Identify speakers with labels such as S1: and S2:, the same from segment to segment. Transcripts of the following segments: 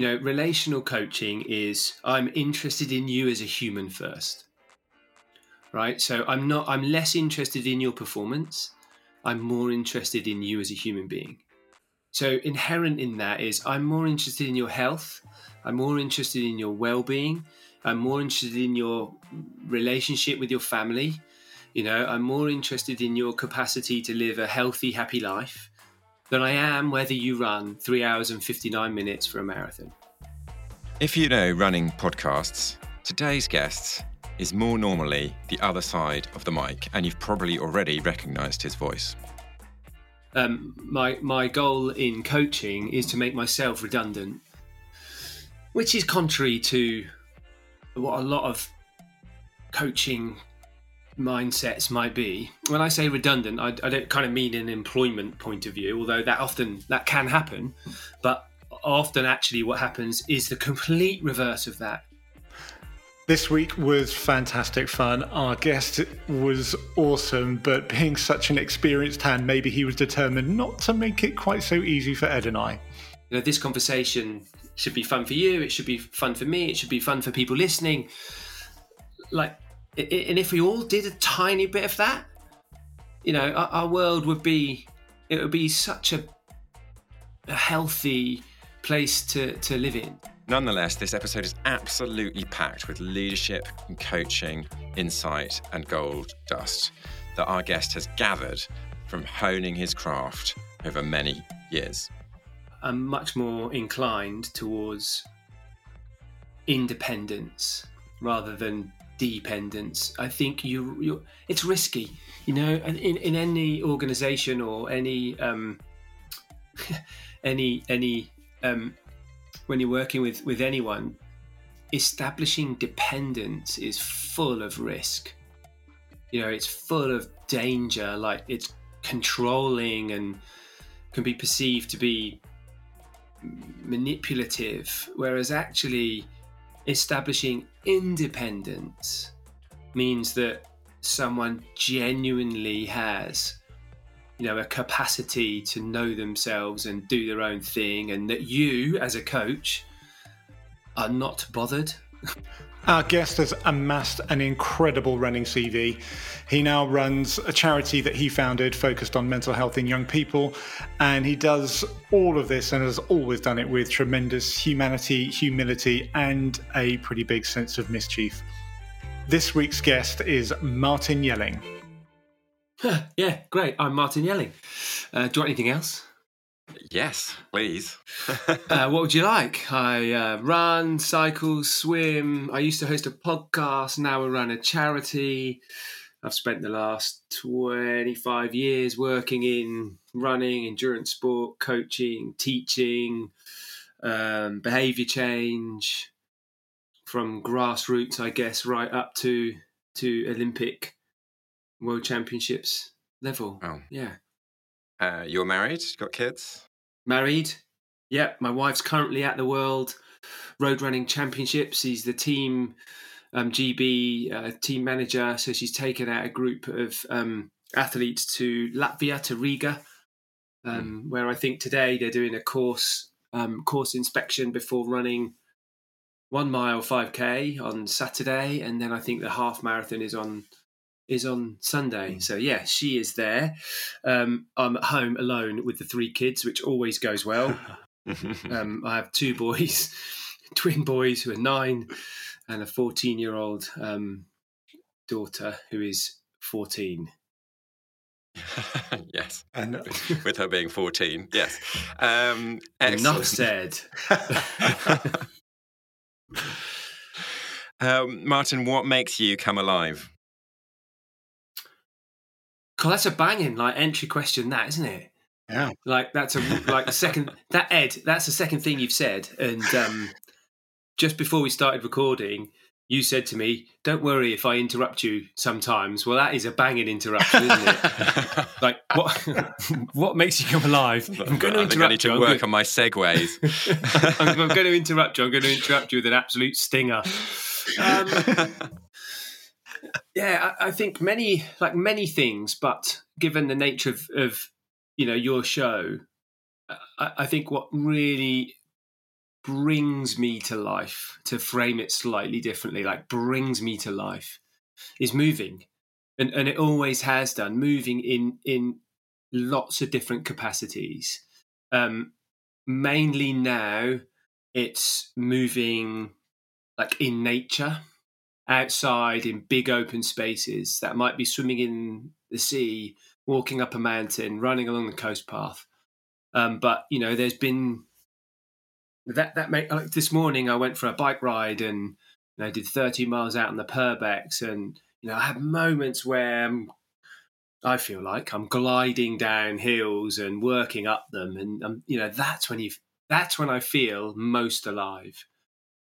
S1: you know, relational coaching is I'm interested in you as a human first. Right? So I'm not I'm less interested in your performance. I'm more interested in you as a human being. So inherent in that is I'm more interested in your health. I'm more interested in your well-being. I'm more interested in your relationship with your family. You know, I'm more interested in your capacity to live a healthy, happy life than I am whether you run three hours and 59 minutes for a marathon.
S2: If you know running podcasts, today's guest is more normally the other side of the mic, and you've probably already recognized his voice.
S1: Um, my my goal in coaching is to make myself redundant, which is contrary to what a lot of coaching mindsets might be. When I say redundant, I, I, don't kind of mean an employment point of view, although that often that can happen. But often, actually, what happens is the complete reverse of that.
S3: This week was fantastic fun. Our guest was awesome, but being such an experienced hand, maybe he was determined not to make it quite so easy for Ed and I.
S1: You know, this conversation should be fun for you. It should be fun for me. It should be fun for people listening. Like and if we all did a tiny bit of that, you know, our, our world would be it would be such a, a healthy place to, to live in.
S2: Nonetheless, this episode is absolutely packed with leadership and coaching, insight, and gold dust that our guest has gathered from honing his craft over many years.
S1: I'm much more inclined towards independence rather than dependence. I think you you it's risky, you know, in in any organization or any um any any um when you're working with with anyone establishing dependence is full of risk. You know, it's full of danger like it's controlling and can be perceived to be manipulative whereas actually establishing independence means that someone genuinely has you know a capacity to know themselves and do their own thing and that you as a coach are not bothered
S3: Our guest has amassed an incredible running CV. He now runs a charity that he founded focused on mental health in young people. And he does all of this and has always done it with tremendous humanity, humility, and a pretty big sense of mischief. This week's guest is Martin Yelling.
S1: yeah, great. I'm Martin Yelling. Uh, do you want anything else?
S2: Yes, please.
S1: uh, what would you like? I uh, run, cycle, swim. I used to host a podcast. Now I run a charity. I've spent the last 25 years working in running, endurance sport, coaching, teaching, um, behavior change, from grassroots, I guess, right up to to Olympic World Championships level.
S2: Oh,
S1: yeah.
S2: Uh, you're married? Got kids?
S1: Married. Yeah, my wife's currently at the World Road Running Championships. She's the team um, GB uh, team manager, so she's taken out a group of um, athletes to Latvia to Riga, um, mm. where I think today they're doing a course um, course inspection before running one mile 5k on Saturday, and then I think the half marathon is on is on Sunday. So yeah, she is there. Um, I'm at home alone with the three kids, which always goes well. um, I have two boys, twin boys who are nine, and a 14 year old um, daughter who is 14.
S2: yes, and with her being 14, yes. Um,
S1: Enough said.
S2: um, Martin, what makes you come alive?
S1: God, that's a banging like entry question, that isn't it?
S3: Yeah.
S1: Like that's a like the second that Ed. That's the second thing you've said, and um, just before we started recording, you said to me, "Don't worry if I interrupt you sometimes." Well, that is a banging interruption, isn't it? like what? what makes you come alive?
S2: I'm going to interrupt I need to you. work going... on my segues.
S1: I'm, I'm, going to interrupt you. I'm going to interrupt you with an absolute stinger. Um, yeah, I, I, think many like many things, but given the nature of, of you know your show, I, I think what really brings me to life to frame it slightly differently like brings me to life is moving. And and it always has done moving in in lots of different capacities. Um mainly now it's moving like in nature outside in big open spaces that might be swimming in the sea walking up a mountain running along the coast path. Um, but you know there's been that that make like this morning I went for a bike ride and you know, did 30 miles out on the Purbecks and you know I have moments where I'm, I feel like I'm gliding down hills and working up them. And um, you know that's when you that's when I feel most alive.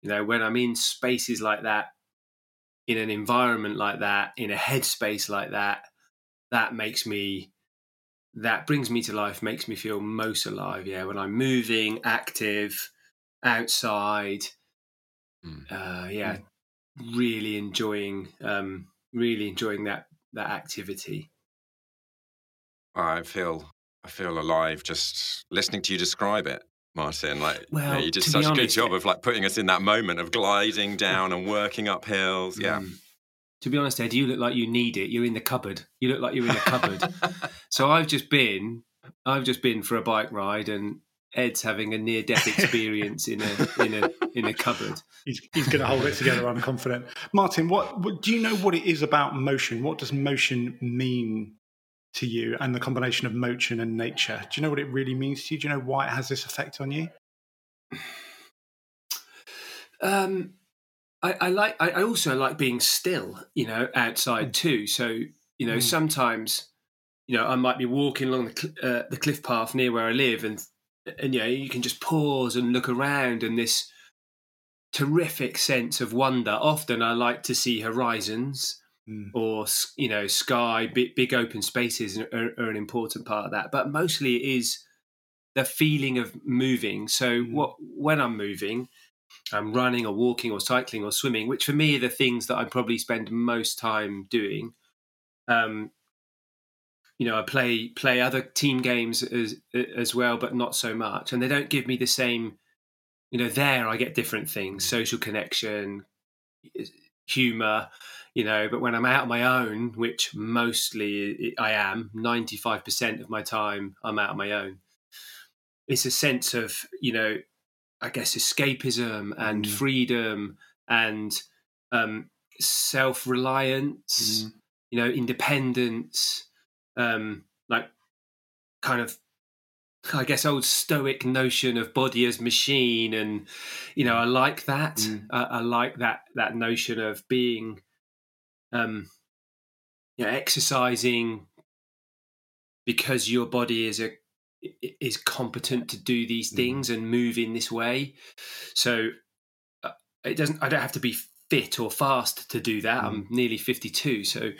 S1: You know when I'm in spaces like that in an environment like that in a headspace like that that makes me that brings me to life makes me feel most alive yeah when i'm moving active outside. Mm. Uh, yeah, mm. really enjoying, um, really enjoying that that activity.
S2: I feel I feel alive just listening to you describe it, Martin. Like, well, you, you did such a good job of like putting us in that moment of gliding down and working up hills. Yeah. Mm.
S1: To be honest, Ed, you look like you need it. You're in the cupboard. You look like you're in the cupboard. so I've just been, I've just been for a bike ride, and Ed's having a near death experience in a in a in a cupboard.
S3: He's, he's going to hold it together. I'm confident. Martin, what, what do you know? What it is about motion? What does motion mean to you? And the combination of motion and nature. Do you know what it really means to you? Do you know why it has this effect on you?
S1: Um, I, I like. I, I also like being still. You know, outside mm. too. So you know, mm. sometimes you know, I might be walking along the, cl- uh, the cliff path near where I live and and yeah, you can just pause and look around and this terrific sense of wonder. Often I like to see horizons mm. or you know sky, big, big open spaces are, are, an important part of that. But mostly it is the feeling of moving. So mm. what when I'm moving, I'm running or walking or cycling or swimming, which for me are the things that I probably spend most time doing. Um, you know, I play play other team games as as well, but not so much, and they don't give me the same. You know, there I get different things: social connection, humor. You know, but when I'm out on my own, which mostly I am, ninety five percent of my time I'm out on my own. It's a sense of you know, I guess escapism and mm. freedom and um, self reliance. Mm. You know, independence um, like kind of I guess old stoic notion of body as machine, and you know I like that. Mm. I, I, like that that notion of being, um, you know, exercising because your body is a is competent to do these mm. things mm. and move in this way. So uh, it doesn't. I don't have to be fit or fast to do that. Mm. I'm nearly 52, so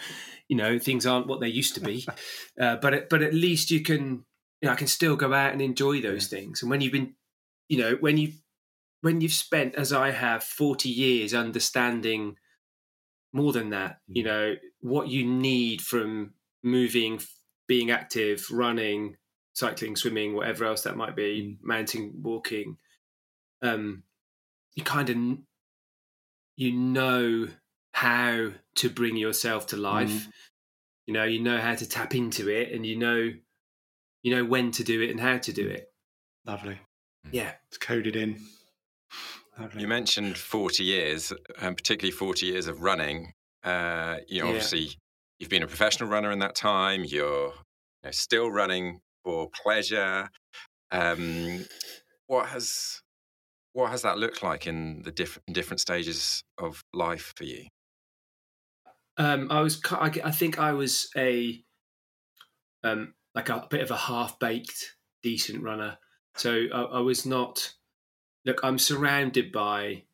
S1: you know things aren't what they used to be. uh, but it, but at least you can you know I can still go out and enjoy those things. And when you've been you know when you when you've spent as I have 40 years understanding more than that, mm. you know what you need from moving, being active, running, cycling, swimming, whatever else that might be, mm. mountain walking. Um, you kind of you know how to bring yourself to life. Mm. You know, you know how to tap into it, and you know, you know when to do it and how to do it.
S3: Lovely.
S1: Yeah,
S3: it's coded in.
S2: You mentioned forty years, and particularly forty years of running. Uh, you know, yeah. obviously, you've been a professional runner in that time. You're you know, still running for pleasure. Um, what has what has that looked like in the different different stages of life for you?
S1: Um, I was, I, I think I was a, um, like a bit of a half baked decent runner. So I, I was not. Look, I'm surrounded by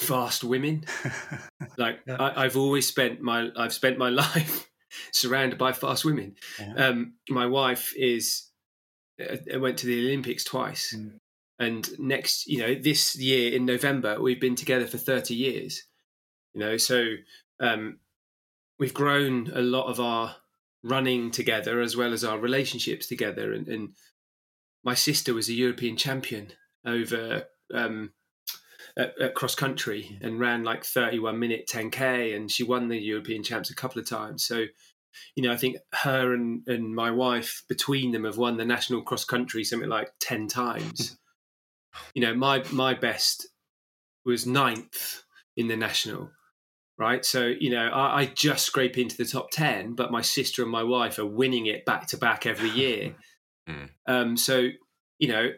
S1: fast women. like yeah. I, have always spent my, I've spent my life surrounded by fast women. Yeah. Um, my wife is, uh, went to the Olympics twice. Mm. And next, you know, this year in November, we've been together for 30 years. You know, so um, we've grown a lot of our running together as well as our relationships together. And, and my sister was a European champion over um, at, at cross country and ran like 31 minute 10k, and she won the European champs a couple of times. So, you know, I think her and, and my wife between them have won the national cross country something like 10 times. you know, my my best was ninth in the national right? So, you know, I, I, just scrape into the top 10, but my sister and my wife are winning it back to back every year. Mm. Um, so, you know,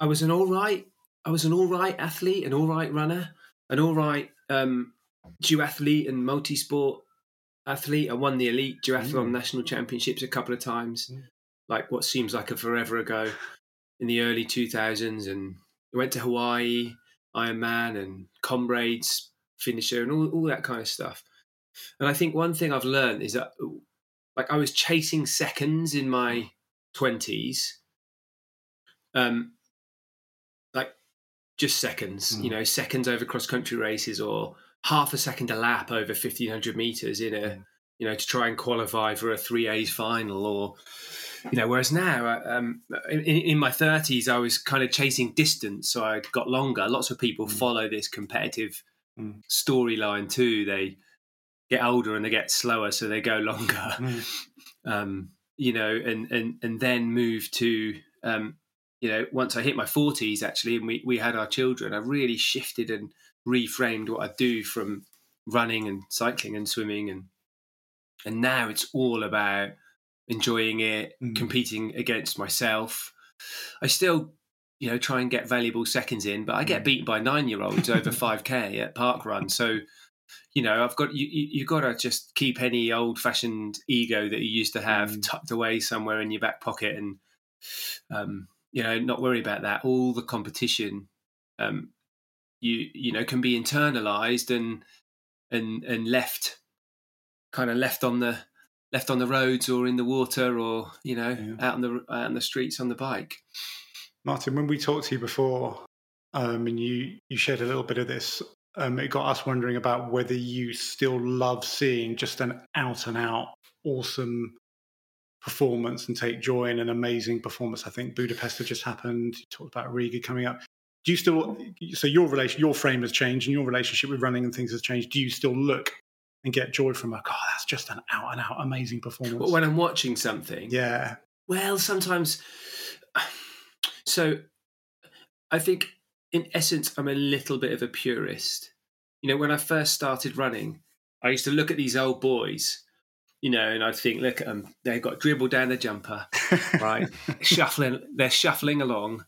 S1: I was an all right, I was an all right athlete, an all right runner, an all right um, duathlete and multi-sport athlete. I won the elite duathlon mm. national championships a couple of times, mm. like what seems like a forever ago in the early 2000s. And I went to Hawaii, Ironman and Comrades finisher and all, all that kind of stuff. And I think one thing I've learned is that, like, I was chasing seconds in my twenties, um, just seconds, mm. you know, seconds over cross country races or half a second a lap over fifteen hundred meters in a, mm. you know, to try and qualify for a three A's final or, you know, whereas now, uh, um, in, in, my thirties, I was kind of chasing distance, so I got longer. Lots of people mm. follow this competitive mm. storyline too. They get older and they get slower, so they go longer. Mm. Um, you know, and and and then move to um, you know once I hit my forties actually, and we we had our children, I really shifted and reframed what I do from running and cycling and swimming and and now it's all about enjoying it, mm. competing against myself. I still you know, try and get valuable seconds in. But I get mm. beat by nine year olds over 5K at park run. So, you know, I've got, you, you've got to just keep any old fashioned ego that you used to have mm. tucked away somewhere in your back pocket and, um, you know, not worry about that. All the competition, um, you, you know, can be internalized and, and, and left kind of left on the, left on the roads or in the water or, you know, yeah. out on the, out on the streets on the bike.
S3: Martin, when we talked to you before, um, and you you shared a little bit of this, um, it got us wondering about whether you still love seeing just an out and out awesome performance and take joy in an amazing performance. I think Budapest had just happened. You talked about Riga coming up. Do you still so your relation your frame has changed and your relationship with running and things has changed? Do you still look and get joy from a God, oh, that's just an out and out amazing performance?
S1: But when I'm watching something.
S3: Yeah.
S1: Well, sometimes so I think in essence, I'm a little bit of a purist. You know, when I first started running, I used to look at these old boys, you know, and I'd think, look at them, they've got dribble down the jumper, right? shuffling, they're shuffling along.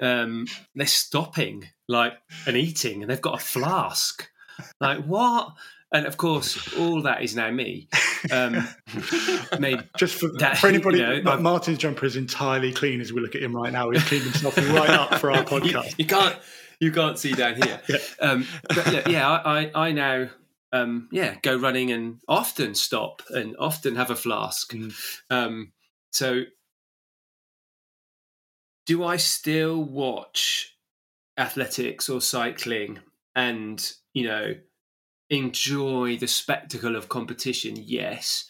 S1: Um, they're stopping like and eating, and they've got a flask. Like what? and of course, all that is now me. Um,
S3: maybe just for, that, for anybody, you know, Martin's jumper is entirely clean as we look at him right now. He's cleaned himself right up for our podcast.
S1: You, you can't, you can't see down here. yeah, um, but yeah, I, I now, um, yeah, go running and often stop and often have a flask. Mm. Um, so, do I still watch athletics or cycling and you know? enjoy the spectacle of competition, yes.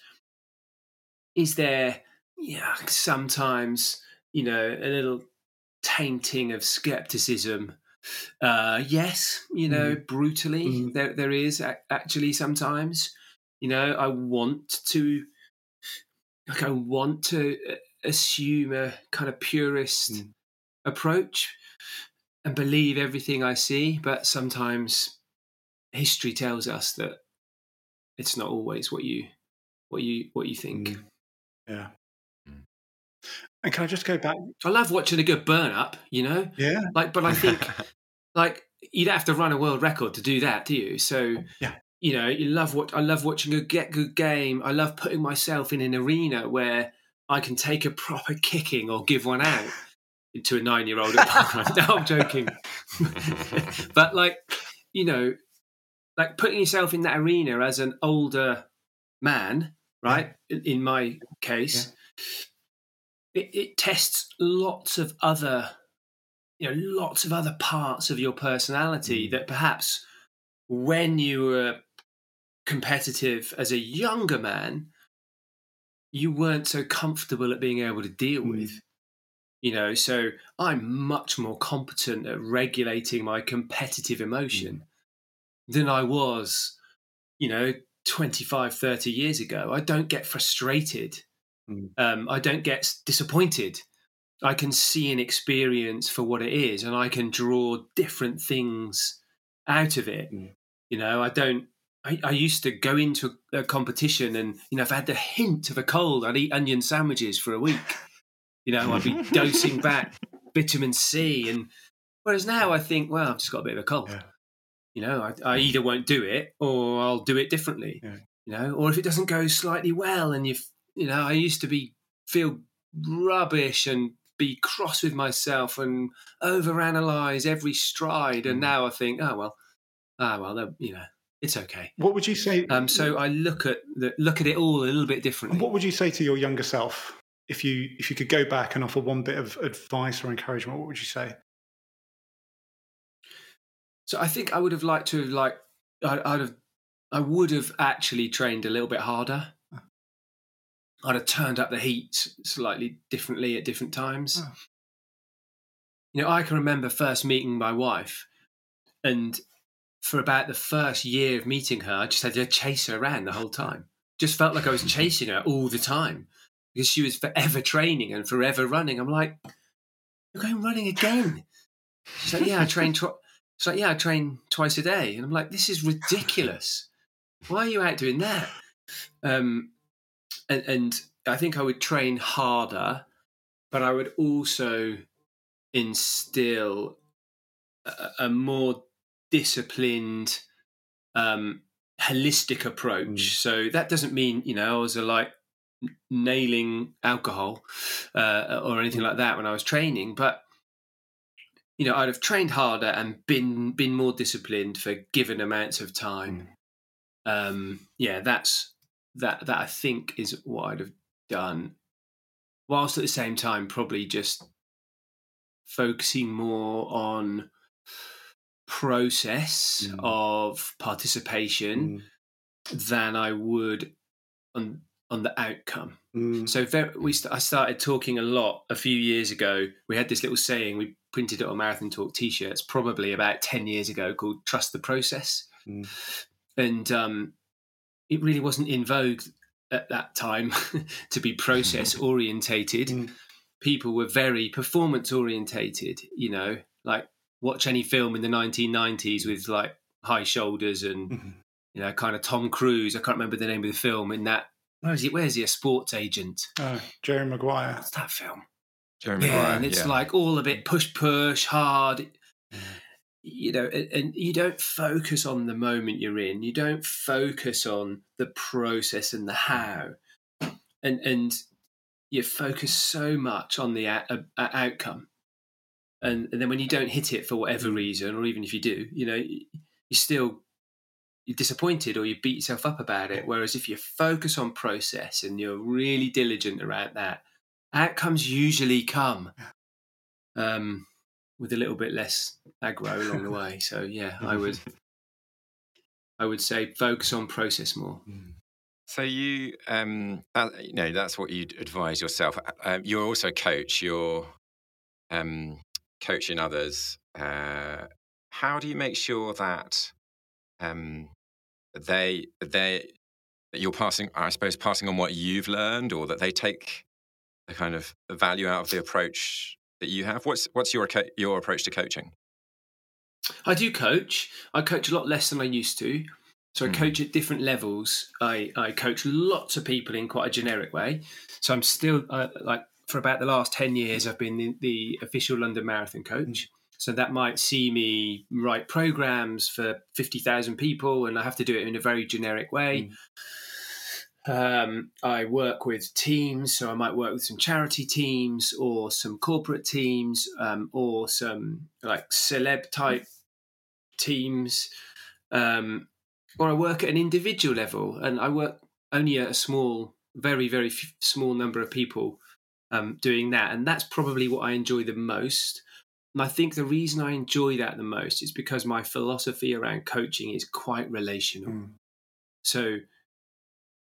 S1: Is there, yeah, sometimes, you know, a little tainting of skepticism? Uh, yes, you know, mm. brutally, mm. there there is actually sometimes. You know, I want to, like, I want to uh, assume a kind of purist mm. approach and believe everything I see, but sometimes history tells us that it's not always what you what you what you think. Mm.
S3: Yeah. And can I just go back?
S1: I love watching a good burn up, you know?
S3: Yeah.
S1: Like, but I think, like, you don't have to run a world record to do that, do you? So,
S3: yeah.
S1: You know, you love what I love watching a get good game. I love putting myself in an arena where I can take a proper kicking or give one out to a nine year old. no, I'm joking. but like, you know, like putting yourself in that arena as an older man, right? Yeah. In, in, my case, yeah. It, it tests lots of other, you know, lots of other parts of your personality mm. that perhaps when you were competitive as a younger man, you weren't so comfortable at being able to deal mm. with. You know, so I'm much more competent at regulating my competitive emotion mm. than I was, you know, 25, 30 years ago. I don't get frustrated. Mm. Um, I don't get disappointed. I can see an experience for what it is and I can draw different things out of it. Mm. You know, I don't I, I, used to go into a, competition and, you know, if I had the hint of a cold, I'd eat onion sandwiches for a week. You know, I'd be dosing back vitamin C. And whereas now I think, well, I've just got a bit of a cold. Yeah. You know, I, I, either won't do it or I'll do it differently. Yeah. You know, or if it doesn't go slightly well and you, you know, I used to be feel rubbish and be cross with myself and overanalyze every stride. And mm. now I think, oh well, ah well, you know, it's okay.
S3: What would you say?
S1: Um, so I look at the, look at it all a little bit differently.
S3: What would you say to your younger self if you if you could go back and offer one bit of advice or encouragement? What would you say?
S1: So I think I would have liked to have like I, I'd have I would have actually trained a little bit harder. I'd have turned up the heat slightly differently at different times. Oh. You know, I can remember first meeting my wife, and for about the first year of meeting her, I just had to chase her around the whole time. Just felt like I was chasing her all the time because she was forever training and forever running. I'm like, you're going running again. She's like, yeah, I train. Tw-. She's like, yeah, I train twice a day. And I'm like, this is ridiculous. Why are you out doing that? Um, and, and I think I would train harder, but I would also instill a, a more disciplined, um, holistic approach. Mm. So that doesn't mean you know I was a, like nailing alcohol uh, or anything like that when I was training, but you know I'd have trained harder and been been more disciplined for given amounts of time. Mm. Um, yeah, that's that that I think is what I'd have done. Whilst at the same time, probably just focusing more on process mm. of participation mm. than I would on on the outcome. Mm. So very, we st- I started talking a lot a few years ago. We had this little saying we printed it on Marathon Talk T-shirts probably about ten years ago called "Trust the Process," mm. and um, it really wasn't in vogue at that time to be process orientated. Mm. People were very performance orientated. You know, like watch any film in the 1990s with like high shoulders and mm-hmm. you know kind of Tom Cruise. I can't remember the name of the film. In that, where is he? Where is he? A sports agent?
S3: Oh, Jerry Maguire.
S1: What's that film?
S2: Jerry yeah, Maguire.
S1: and it's yeah. like all a bit push, push, hard. You know, and, you don't focus on the moment you're in. You don't focus on the process and the how, and and you focus so much on the a, a, outcome and, and then when you don't hit it for whatever reason, or even if you do, you know, you're still you're disappointed or you beat yourself up about it. Whereas if you focus on process and you're really diligent around that, outcomes usually come um, with a little bit less aggro along the way. So yeah, I would I would say focus on process more. Mm.
S2: So you, um, uh, you know, that's what you'd advise yourself. Uh, you're also a coach. You're um, coaching others, uh, how do you make sure that um, they they that you're passing, I suppose, passing on what you've learned, or that they take the kind of value out of the approach that you have? What's what's your your approach to coaching?
S1: I do coach. I coach a lot less than I used to. So I mm. coach at different levels. I, I coach lots of people in quite a generic way. So I'm still uh, like for about the last 10 years, I've been the, the official London Marathon coach. So that might see me write programs for 50,000 people, and I have to do it in a very generic way. Mm. Um, I work with teams, so I might work with some charity teams or some corporate teams um, or some like celeb type teams. Um, or I work at an individual level, and I work only at a small, very, very f- small number of people um, doing that. And that's probably what I enjoy the most. And I think the reason I enjoy that the most is because my philosophy around coaching is quite relational. Mm. So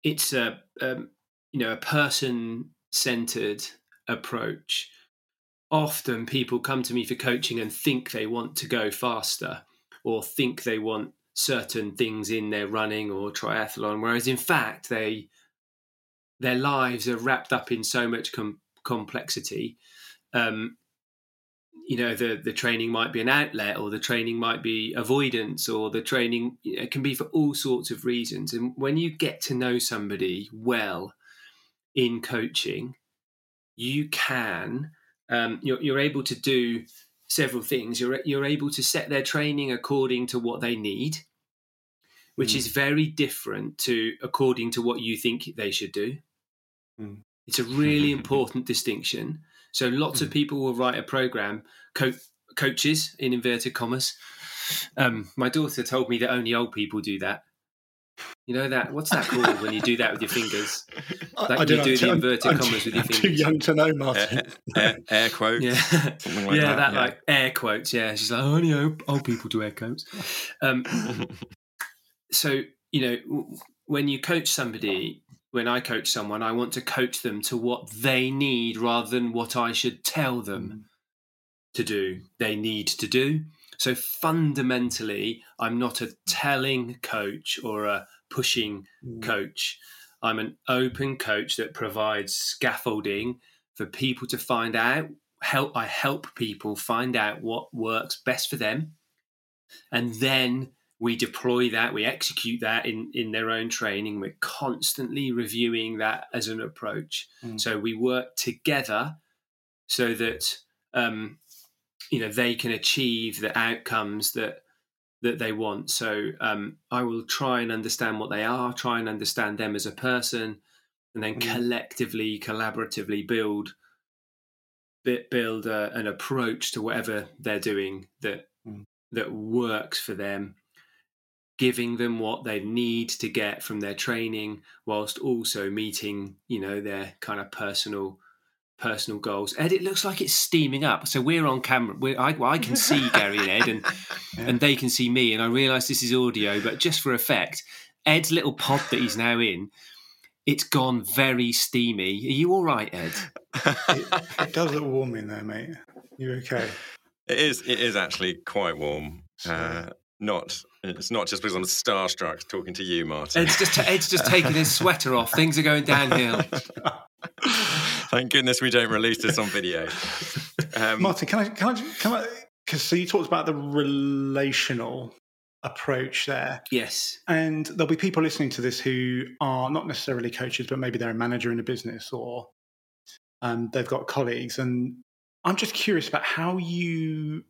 S1: it's a, um, you know, a person centered approach. often people come to me for coaching and think they want to go faster or think they want certain things in their running or triathlon, whereas in fact they their lives are wrapped up in so much com- complexity. Um, you know, the the training might be an outlet, or the training might be avoidance, or the training it can be for all sorts of reasons. And when you get to know somebody well in coaching, you can um, you're, you're able to do several things. You're you're able to set their training according to what they need, which mm. is very different to according to what you think they should do. Mm. It's a really important distinction. So lots mm. of people will write a program, co- coaches in inverted commas. Um, my daughter told me that only old people do that. You know that? What's that called when you do that with your fingers? Like
S3: I
S1: you do the
S3: I'm,
S1: inverted
S3: I'm
S1: commas
S3: too,
S1: with your
S3: I'm
S1: fingers.
S3: too young to know, Martin.
S2: Air, air, air quotes.
S1: Yeah,
S2: like
S1: yeah,
S2: that.
S1: that
S2: yeah.
S1: like air quotes. Yeah, she's like, only old, old people do air quotes. Um, so you know, when you coach somebody, when I coach someone, I want to coach them to what they need rather than what I should tell them to do. They need to do. So fundamentally, I'm not a telling coach or a pushing
S3: Mm.
S1: coach. I'm an open coach that provides scaffolding for people to find out. Help I help people find out what works best for them, and then we deploy that. We execute that in in their own training. We're constantly reviewing that as an approach.
S3: Mm.
S1: So we work together so that um, you know they can achieve the outcomes that that they want. So um, I will try and understand what they are, try and understand them as a person, and then
S3: Mm.
S1: collectively, collaboratively build build a, an approach to whatever they're doing that
S3: Mm.
S1: that works for them. Giving them what they need to get from their training, whilst also meeting, you know, their kind of personal personal goals. Ed, it looks like it's steaming up. So we're on camera. We're, I, I can see Gary and Ed, and
S3: Yeah.
S1: and they can see me. And I realise this is audio, but just for effect, Ed's little pod that he's now in, it's gone very steamy. Are you all right, Ed?
S3: it, it does look warm in there, mate. You okay?
S2: It is. It is actually quite warm. Uh, not. It's not just because I'm starstruck talking to you, Martin.
S1: Ed's just Ed's just taking his sweater off. Things are going downhill.
S2: Thank goodness we don't release this on video. Um,
S3: Martin, can I can I can I because so you talked about the relational approach there.
S1: Yes.
S3: And there'll be people listening to this who are not necessarily coaches, but maybe they're a manager in a business or um, they've got colleagues. And I'm just curious about how you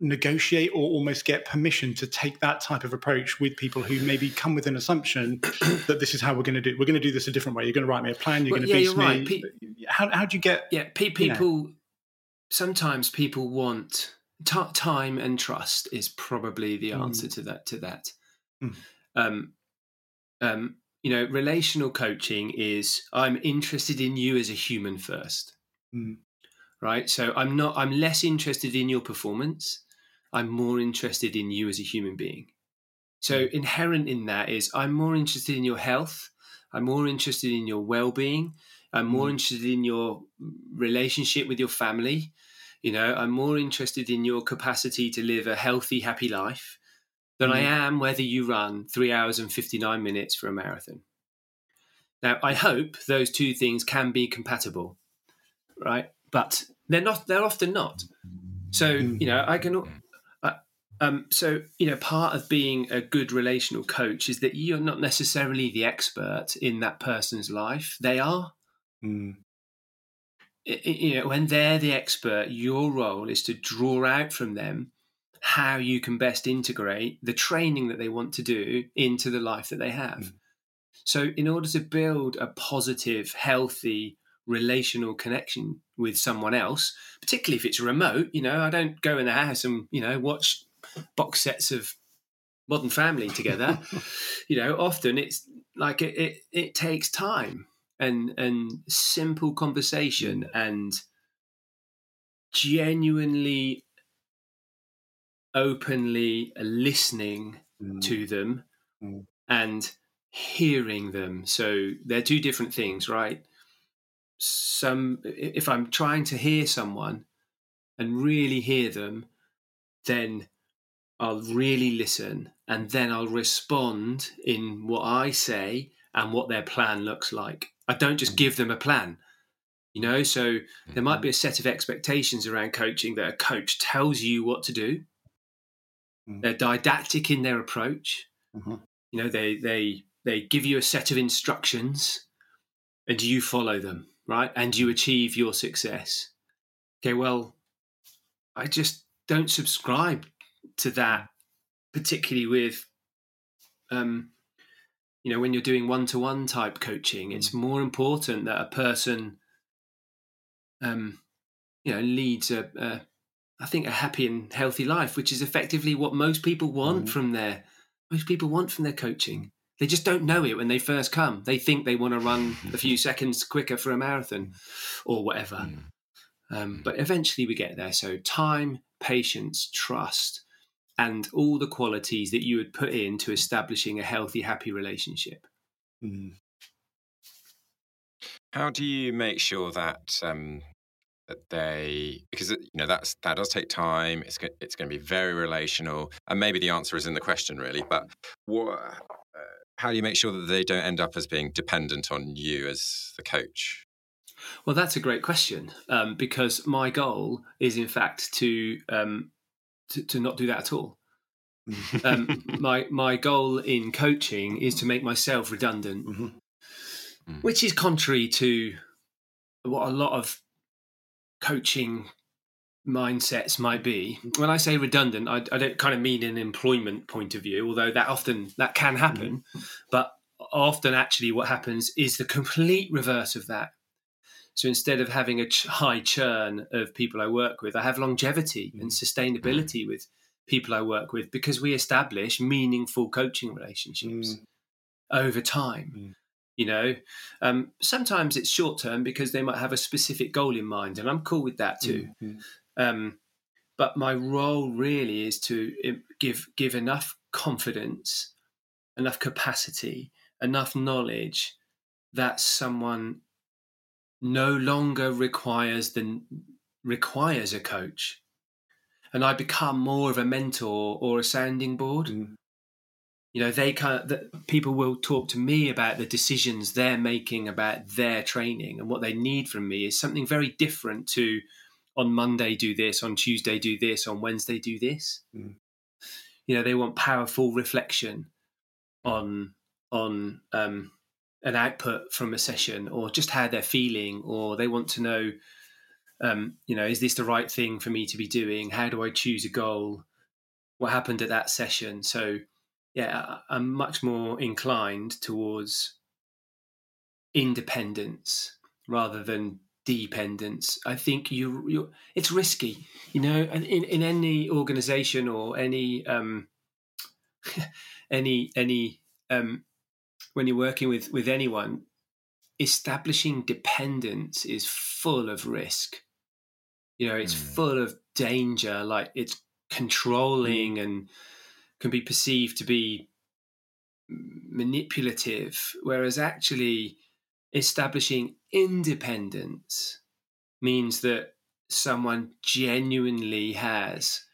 S3: negotiate or almost get permission to take that type of approach with people who maybe come with an assumption that this is how we're going to do. it. We're going to do this a different way. You're going to write me a plan. You're
S1: Well,
S3: going to
S1: yeah,
S3: beat
S1: you're right.
S3: me.
S1: Pe-
S3: how how do you get?
S1: Yeah. Pe-
S3: You know.
S1: people. Sometimes people want ti time and trust is probably the
S3: Mm.
S1: answer to that. To that.
S3: Mm.
S1: Um, um, you know, relational coaching is I'm interested in you as a human first.
S3: Mm.
S1: right? So I'm not. I'm less interested in your performance. I'm more interested in you as a human being. So inherent in that is I'm more interested in your health. I'm more interested in your well-being. I'm more
S3: Mm.
S1: interested in your relationship with your family. You know, I'm more interested in your capacity to live a healthy, happy life than I
S3: Mm.
S1: am whether you run three hours and 59 minutes for a marathon. Now, I hope those two things can be compatible, right? But they're not. They're often not. So you know, I can. Um, so you know, part of being a good relational coach is that you're not necessarily the expert in that person's life. They are.
S3: Mm.
S1: I- I- you know, when they're the expert, your role is to draw out from them how you can best integrate the training that they want to do into the life that they have.
S3: Mm.
S1: So, in order to build a positive, healthy relational connection with someone else, particularly if it's remote, you know, I don't go in the house and, you know, watch box sets of Modern Family together. you know, often it's like it, it, it takes time and and simple conversation and genuinely openly listening
S3: Mm.
S1: to them
S3: Mm.
S1: and hearing them so they're two different things right some if i'm trying to hear someone and really hear them, then I'll really listen and then I'll respond in what I say and what their plan looks like. I don't just give them a plan, you know. So there might be a set of expectations around coaching that a coach tells you what to do.
S3: Mm.
S1: They're didactic in their approach.
S3: Mhm.
S1: You know, they they they give you a set of instructions, and you follow them, right? And you achieve your success. Okay, well, I just don't subscribe to that, particularly with, um, you know, when you're doing one-to-one type coaching. It's more important that a person, um, you know, leads a, a, I think, a happy and healthy life, which is effectively what most people want
S3: Mhm.
S1: from their most people want from their coaching. They just don't know it when they first come. They think they want to run a few seconds quicker for a marathon or whatever.
S2: Mm.
S1: Um, but eventually we get there. So time, patience, trust, and all the qualities that you would put into establishing a healthy, happy relationship.
S3: Mm.
S2: How do you make sure that um, that they because you know that's that does take time. It's go- it's going to be very relational, and maybe the answer is in the question really. But what, uh, how do you make sure that they don't end up as being dependent on you as the coach?
S1: Well, that's a great question um, because my goal is, in fact, to um, to, to not do that at all. Um, my my goal in coaching is to make myself redundant,
S3: Mhm.
S2: Mm.
S1: which is contrary to what a lot of coaching mindsets might be. When I say redundant, I, I don't kind of mean an employment point of view, although that often that can happen. But often, actually, what happens is the complete reverse of that. So instead of having a ch- high churn of people I work with, I have longevity and sustainability with people I work with because we establish meaningful coaching relationships
S3: Mm.
S1: over time.
S3: Mm.
S1: You know, um, sometimes it's short term because they might have a specific goal in mind, and I'm cool with that too.
S3: Mm.
S1: Um, but my role really is to give give enough confidence, enough capacity, enough knowledge that someone no longer requires the requires a coach, and I become more of a mentor or a sounding board.
S3: Mm.
S1: You know, they kind of the, people will talk to me about the decisions they're making about their training, and what they need from me is something very different to on Monday do this, on Tuesday do this, on Wednesday do this.
S3: Mm.
S1: You know, they want powerful reflection on on um, an output from a session, or just how they're feeling, or they want to know, um, you know, is this the right thing for me to be doing? How do I choose a goal? What happened at that session? So, yeah, I'm much more inclined towards independence rather than dependence. I think you you it's risky, you know, in, in any organization or any um any any um when you're working with with anyone establishing dependence is full of risk. You know, it's
S2: Mm.
S1: full of danger like it's controlling and can be perceived to be manipulative whereas actually establishing independence means that someone genuinely has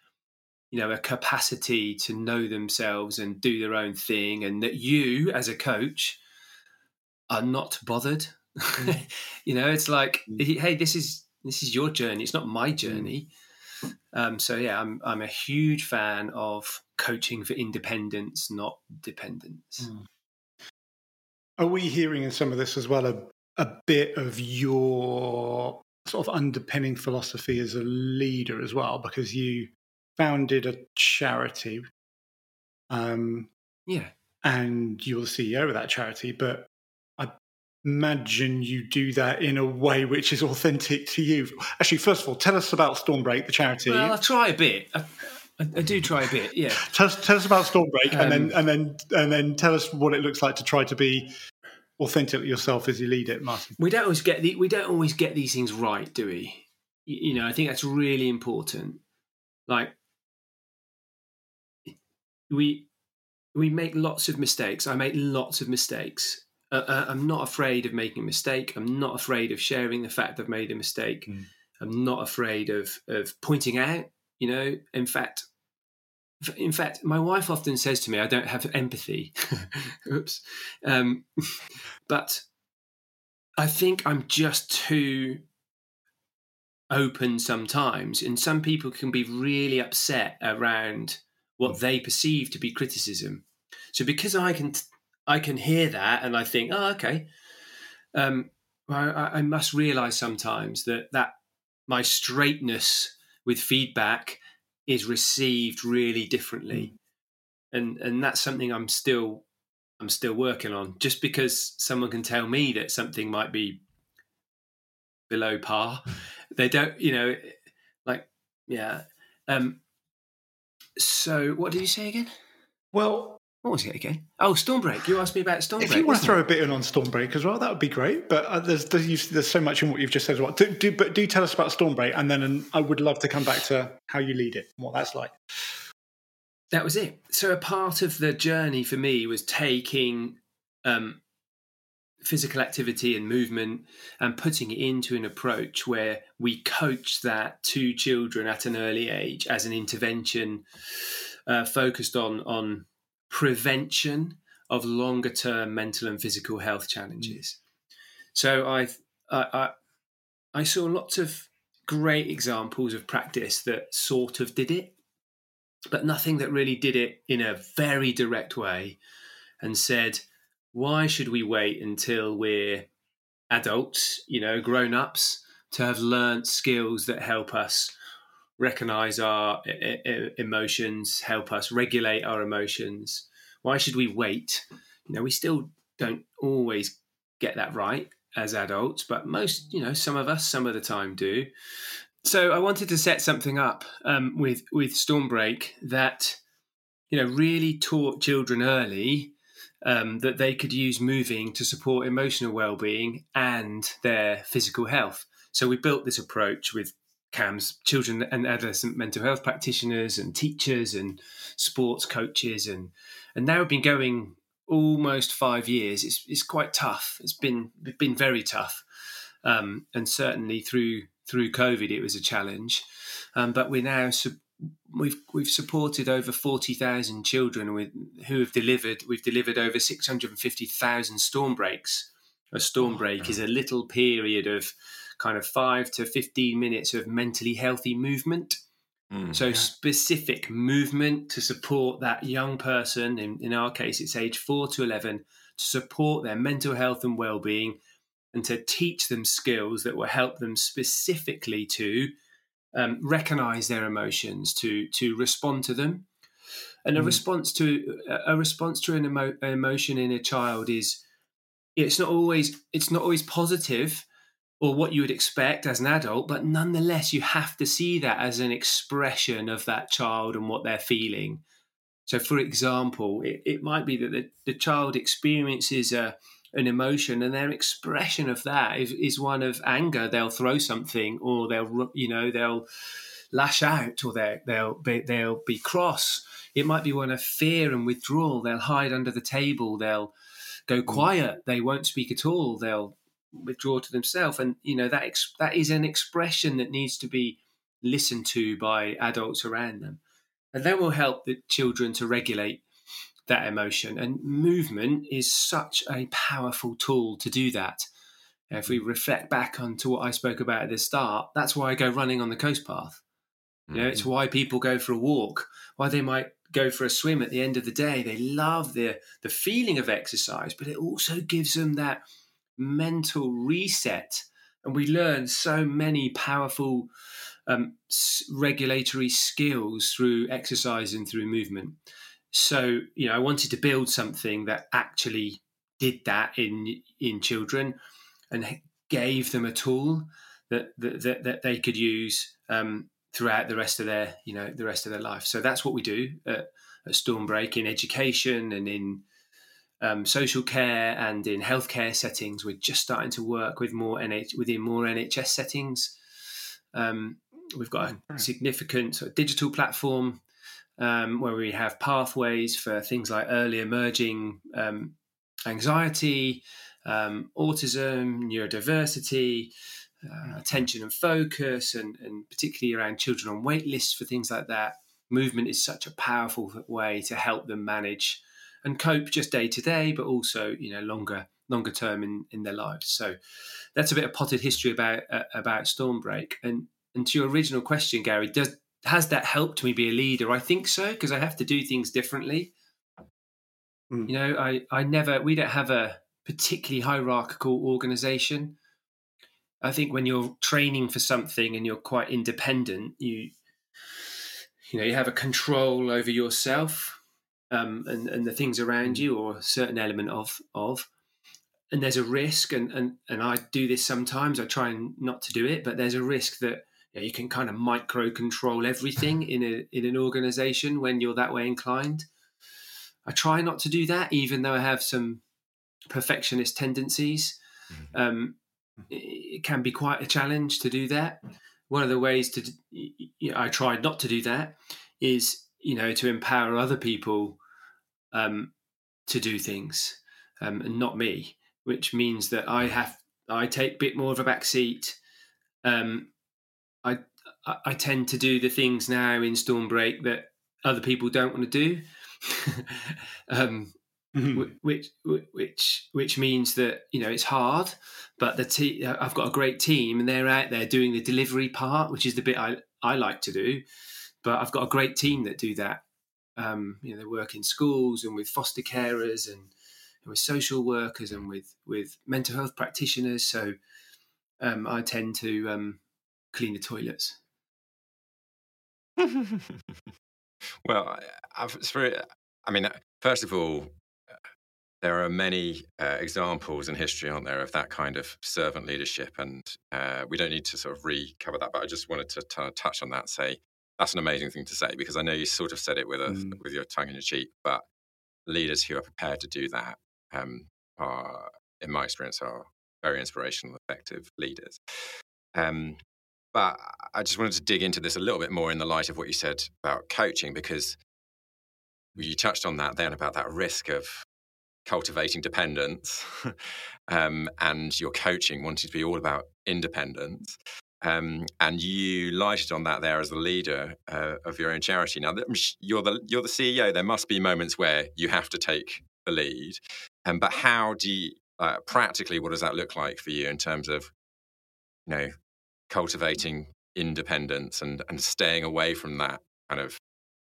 S1: you know a capacity to know themselves and do their own thing and that you as a coach are not bothered. Mm. You know it's like mm. hey this is this is your journey. It's not my mm. journey. Um, so yeah i'm i'm a huge fan of coaching for independence not dependence.
S3: Are we hearing in some of this as well a, a bit of your sort of underpinning philosophy as a leader as well? Because you founded a charity um,
S1: yeah
S3: and you're the CEO of that charity, but I imagine you do that in a way which is authentic to you. Actually, first of all, tell us about Stormbreak, the charity.
S1: well i try a bit I, I, I do try a bit yeah
S3: Tell us, tell us about Stormbreak, and then
S1: Um,
S3: and then and then tell us what it looks like to try to be authentic yourself as you lead it, Martin.
S1: we don't always get the, we don't always get these things right, do we? You know, I think that's really important. Like we we make lots of mistakes. I make lots of mistakes. Uh, uh, I'm not afraid of making a mistake. I'm not afraid of sharing the fact I've made a mistake.
S3: Mm.
S1: I'm not afraid of of pointing out. You know, in fact, in fact, my wife often says to me, "I don't have empathy." Oops, um, but I think I'm just too open sometimes, and some people can be really upset around what they perceive to be criticism. So because I can I can hear that and I think, oh, okay, um, I, I must realize sometimes that that my straightness with feedback is received really differently, mm. and and that's something I'm still I'm still working on. Just because someone can tell me that something might be below par, they don't, you know, like yeah. Um, so what did you say again?
S3: Well,
S1: what was it again? Oh, Stormbreak. You asked me about Stormbreak.
S3: If you want to throw it? a bit in on Stormbreak as well, that would be great. But uh, there's, there's, there's so much in what you've just said as well. Do, do, but do tell us about Stormbreak, and then and I would love to come back to how you lead it, and what that's like.
S1: That was it. So a part of the journey for me was taking um, physical activity and movement and putting it into an approach where we coach that to children at an early age as an intervention uh, focused on on prevention of longer term mental and physical health challenges. So I, I, I saw lots of great examples of practice that sort of did it, but nothing that really did it in a very direct way and said, why should we wait until we're adults, you know, grown ups, to have learnt skills that help us recognize our emotions, help us regulate our emotions. Why should we wait? You know, we still don't always get that right as adults, but most, you know, some of us, some of the time do. So I wanted to set something up um, with with Stormbreak that, you know, really taught children early um, that they could use moving to support emotional well-being and their physical health. So we built this approach with CAMHS, children and adolescent mental health practitioners and teachers and sports coaches and and now we've been going almost five years. It's it's quite tough. It's been it's been very tough, um, and certainly through through COVID it was a challenge. Um, but we're now we've we've supported over forty thousand children with who have delivered. We've delivered over six hundred and fifty thousand storm breaks. A storm break is a little period of kind of five to 15 minutes of mentally healthy movement. Mm, so, yeah. specific movement to support that young person, in, in our case, it's age four to 11, to support their mental health and well being and to teach them skills that will help them specifically to um, recognize their emotions, to, to respond to them. And a mm. response to a response to an, emo- emotion in a child is it's not always it's not always positive or what you would expect as an adult, but nonetheless, you have to see that as an expression of that child and what they're feeling. So, for example, it, it might be that the, the child experiences a, an emotion, and their expression of that is, is one of anger. They'll throw something, or they'll, you know, they'll lash out, or they'll they'll be, they'll be cross. It might be one of fear and withdrawal. They'll hide under the table. They'll go mm. quiet. They won't speak at all. They'll withdraw to themselves and you know that ex- that is an expression that needs to be listened to by adults around them and that will help the children to regulate that emotion and movement is such a powerful tool to do that if we reflect back onto what i spoke about at the start that's why i go running on the coast path you know, it's mm-hmm. why people go for a walk, why they might go for a swim at the end of the day. They love the the feeling of exercise, but it also gives them that mental reset. And we learn so many powerful um, regulatory skills through exercise and through movement. So, you know, I wanted to build something that actually did that in in children and gave them a tool that that, that they could use um, throughout the rest of their you know the rest of their life. So that's what we do at, at Stormbreak in education and in um, social care and in healthcare settings. We're just starting to work with more NH- within more NHS settings. Um, we've got a significant sort of digital platform um, where we have pathways for things like early emerging um, anxiety, um, autism, neurodiversity, uh, attention and focus, and, and particularly around children on wait lists for things like that. Movement is such a powerful way to help them manage and cope just day to day, but also you know longer longer term in, in their lives. So that's a bit of potted history about uh, about Stormbreak. And and to your original question, Gary, does has that helped me be a leader? I think so because I have to do things differently. Mm. You know, I I never we don't have a particularly hierarchical organization. I think when you're training for something and you're quite independent, you you know you have a control over yourself um, and and the things around mm. you, or a certain element of of. And there's a risk, and and and I do this sometimes. I try and not to do it, but there's a risk that you, know, you can kind of micro control everything in a in an organization when you're that way inclined. I try not to do that, even though I have some perfectionist tendencies. Mm-hmm. Um, it can be quite a challenge to do that. One of the ways to you know, I tried not to do that is you know to empower other people um, to do things um, and not me, which means that I have I take a bit more of a back seat. Um, I I tend to do the things now in Stormbreak that other people don't want to do. um, mm-hmm. which which which means that you know it's hard, but the te- I've got a great team and they're out there doing the delivery part, which is the bit I I like to do. But I've got a great team that do that. Um, you know, they work in schools and with foster carers and, and with social workers and with with mental health practitioners. So um, I tend to um, clean the toilets.
S2: well, I've, very, I mean, first of all, there are many uh, examples in history, aren't there, of that kind of servant leadership, and uh, we don't need to sort of recover that. But I just wanted to t- touch on that. Say that's an amazing thing to say because I know you sort of said it with a, mm. with your tongue in your cheek, but leaders who are prepared to do that um, are, in my experience, are very inspirational, effective leaders. Um, but I just wanted to dig into this a little bit more in the light of what you said about coaching, because you touched on that then about that risk of cultivating dependence um, and your coaching wanting to be all about independence. Um, and you lighted on that there as the leader uh, of your own charity. Now you're the you're the CEO. There must be moments where you have to take the lead. Um, but how do you uh, practically? What does that look like for you in terms of you know cultivating independence and and staying away from that kind of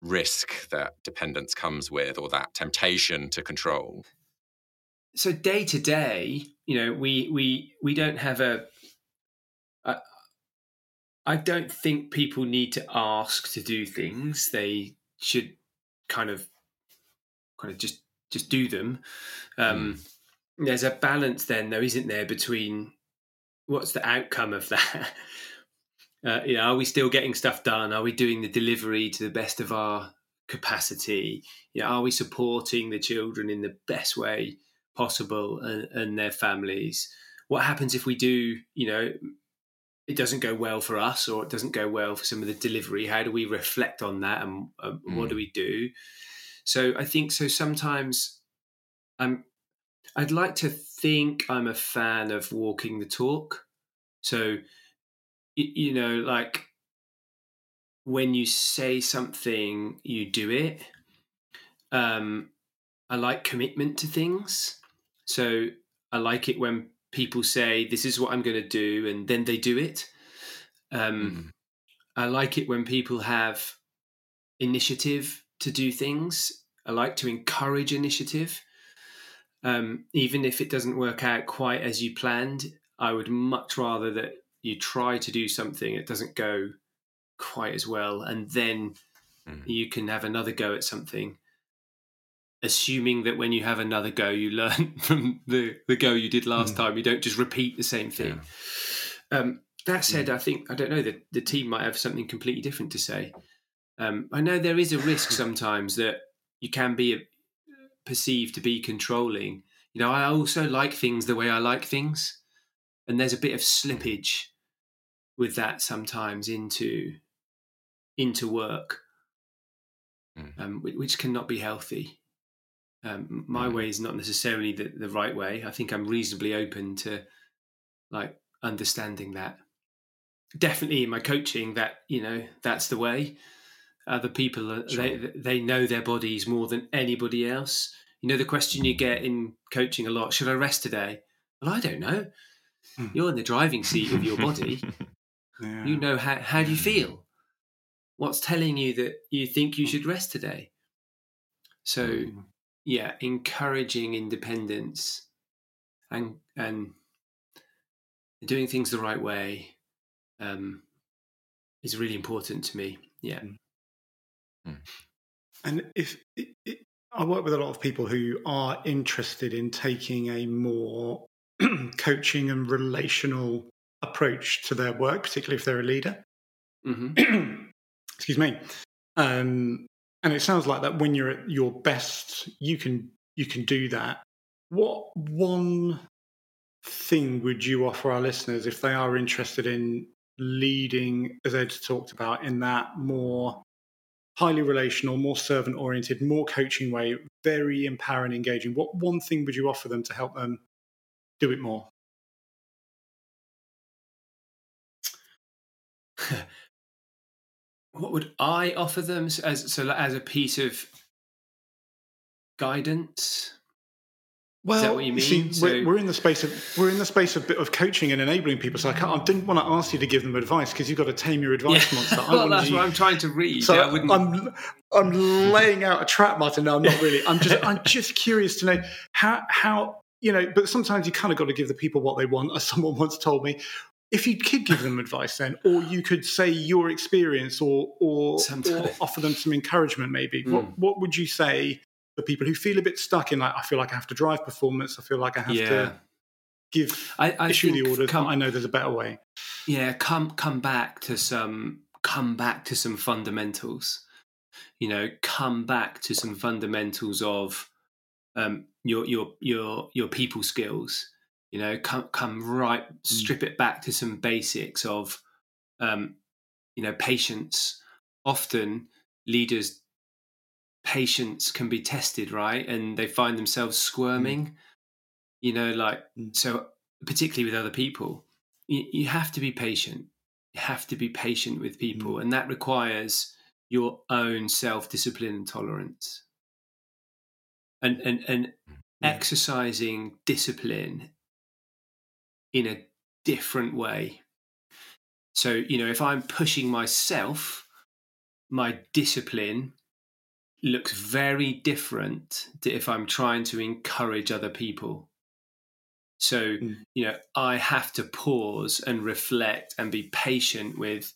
S2: risk that dependence comes with or that temptation to control?
S1: so day to day, you know, we we we don't have a. I don't think people need to ask to do things. They should kind of, kind of just just do them. Um, mm. There's a balance then, though, isn't there, between what's the outcome of that? Uh, you know, are we still getting stuff done? Are we doing the delivery to the best of our capacity? You know, are we supporting the children in the best way possible and, and their families. What happens if we do, you know, it doesn't go well for us or it doesn't go well for some of the delivery? How do we reflect on that and mm. what do we do? So I think so sometimes I'm I'd like to think I'm a fan of walking the talk. So you know like when you say something you do it um I like commitment to things. So I like it when people say, "This is what I'm going to do," and then they do it. Um, mm. I like it when people have initiative to do things. I like to encourage initiative, um, even if it doesn't work out quite as you planned. I would much rather that you try to do something it doesn't go quite as well, and then mm. you can have another go at something assuming that when you have another go, you learn from the, the go you did last mm. time. You don't just repeat the same thing. Yeah. Um, that said, mm. I think I don't know that the team might have something completely different to say. Um, I know there is a risk sometimes that you can be a, perceived to be controlling. You know, I also like things the way I like things, and there's a bit of slippage with that sometimes into into work, mm. um, which cannot be healthy. Um, my mm-hmm. way is not necessarily the, the right way. I think I'm reasonably open to like understanding that. definitely in my coaching that you know that's the way. Other people sure. they they know their bodies more than anybody else. You know the question you get in coaching a lot: Should I rest today? Well, I don't know. Hmm. You're in the driving seat of your body. yeah. You know how how do you feel? What's telling you that you think you should rest today? So, mm. yeah, encouraging independence and and doing things the right way um, is really important to me. Yeah.
S3: Mm. And if it, it, I work with a lot of people who are interested in taking a more coaching and relational approach to their work, particularly if they're a leader. Mm-hmm. Excuse me. Um, and it sounds like that when you're at your best you can you can do that what one thing would you offer our listeners if they are interested in leading as ed talked about in that more highly relational more servant oriented more coaching way very empowering engaging. What one thing would you offer them to help them do it more?
S1: What would I offer them? As so as a piece of guidance?
S3: Well, Is that what you mean? See, so, we're, we're, in the space of we're in the space of of coaching and enabling people. So I, I didn't want to ask you to give them advice because you've got to tame your advice yeah. monster.
S1: well, that's you, what I'm trying to read.
S3: So yeah, I'm I'm laying out a trap, Martin. No, I'm not really. I'm just I'm just curious to know how how you know. But sometimes you kind of got to give the people what they want. As someone once told me, if you could give them advice then or you could say your experience or or, or offer them some encouragement maybe mm. what hmm. what would you say for people who feel a bit stuck in like i feel like i have to drive performance. I feel like i have yeah. to give I, I issue the orders come, i know there's a better way.
S1: Yeah come come back to some come back to some fundamentals. You know come back to some fundamentals of um, your your your your people skills. You know come come right hmm. strip it back to some basics of um, you know patience. Often leaders patience can be tested right and they find themselves hmm. squirming mm. you know like mm. so particularly with other people you, you, have to be patient you have to be patient with people mm. and that requires your own self-discipline and tolerance and and and exercising discipline in a different way. So, you know, if I'm pushing myself, my discipline looks very different to if I'm trying to encourage other people. So, mm. you know, I have to pause and reflect and be patient with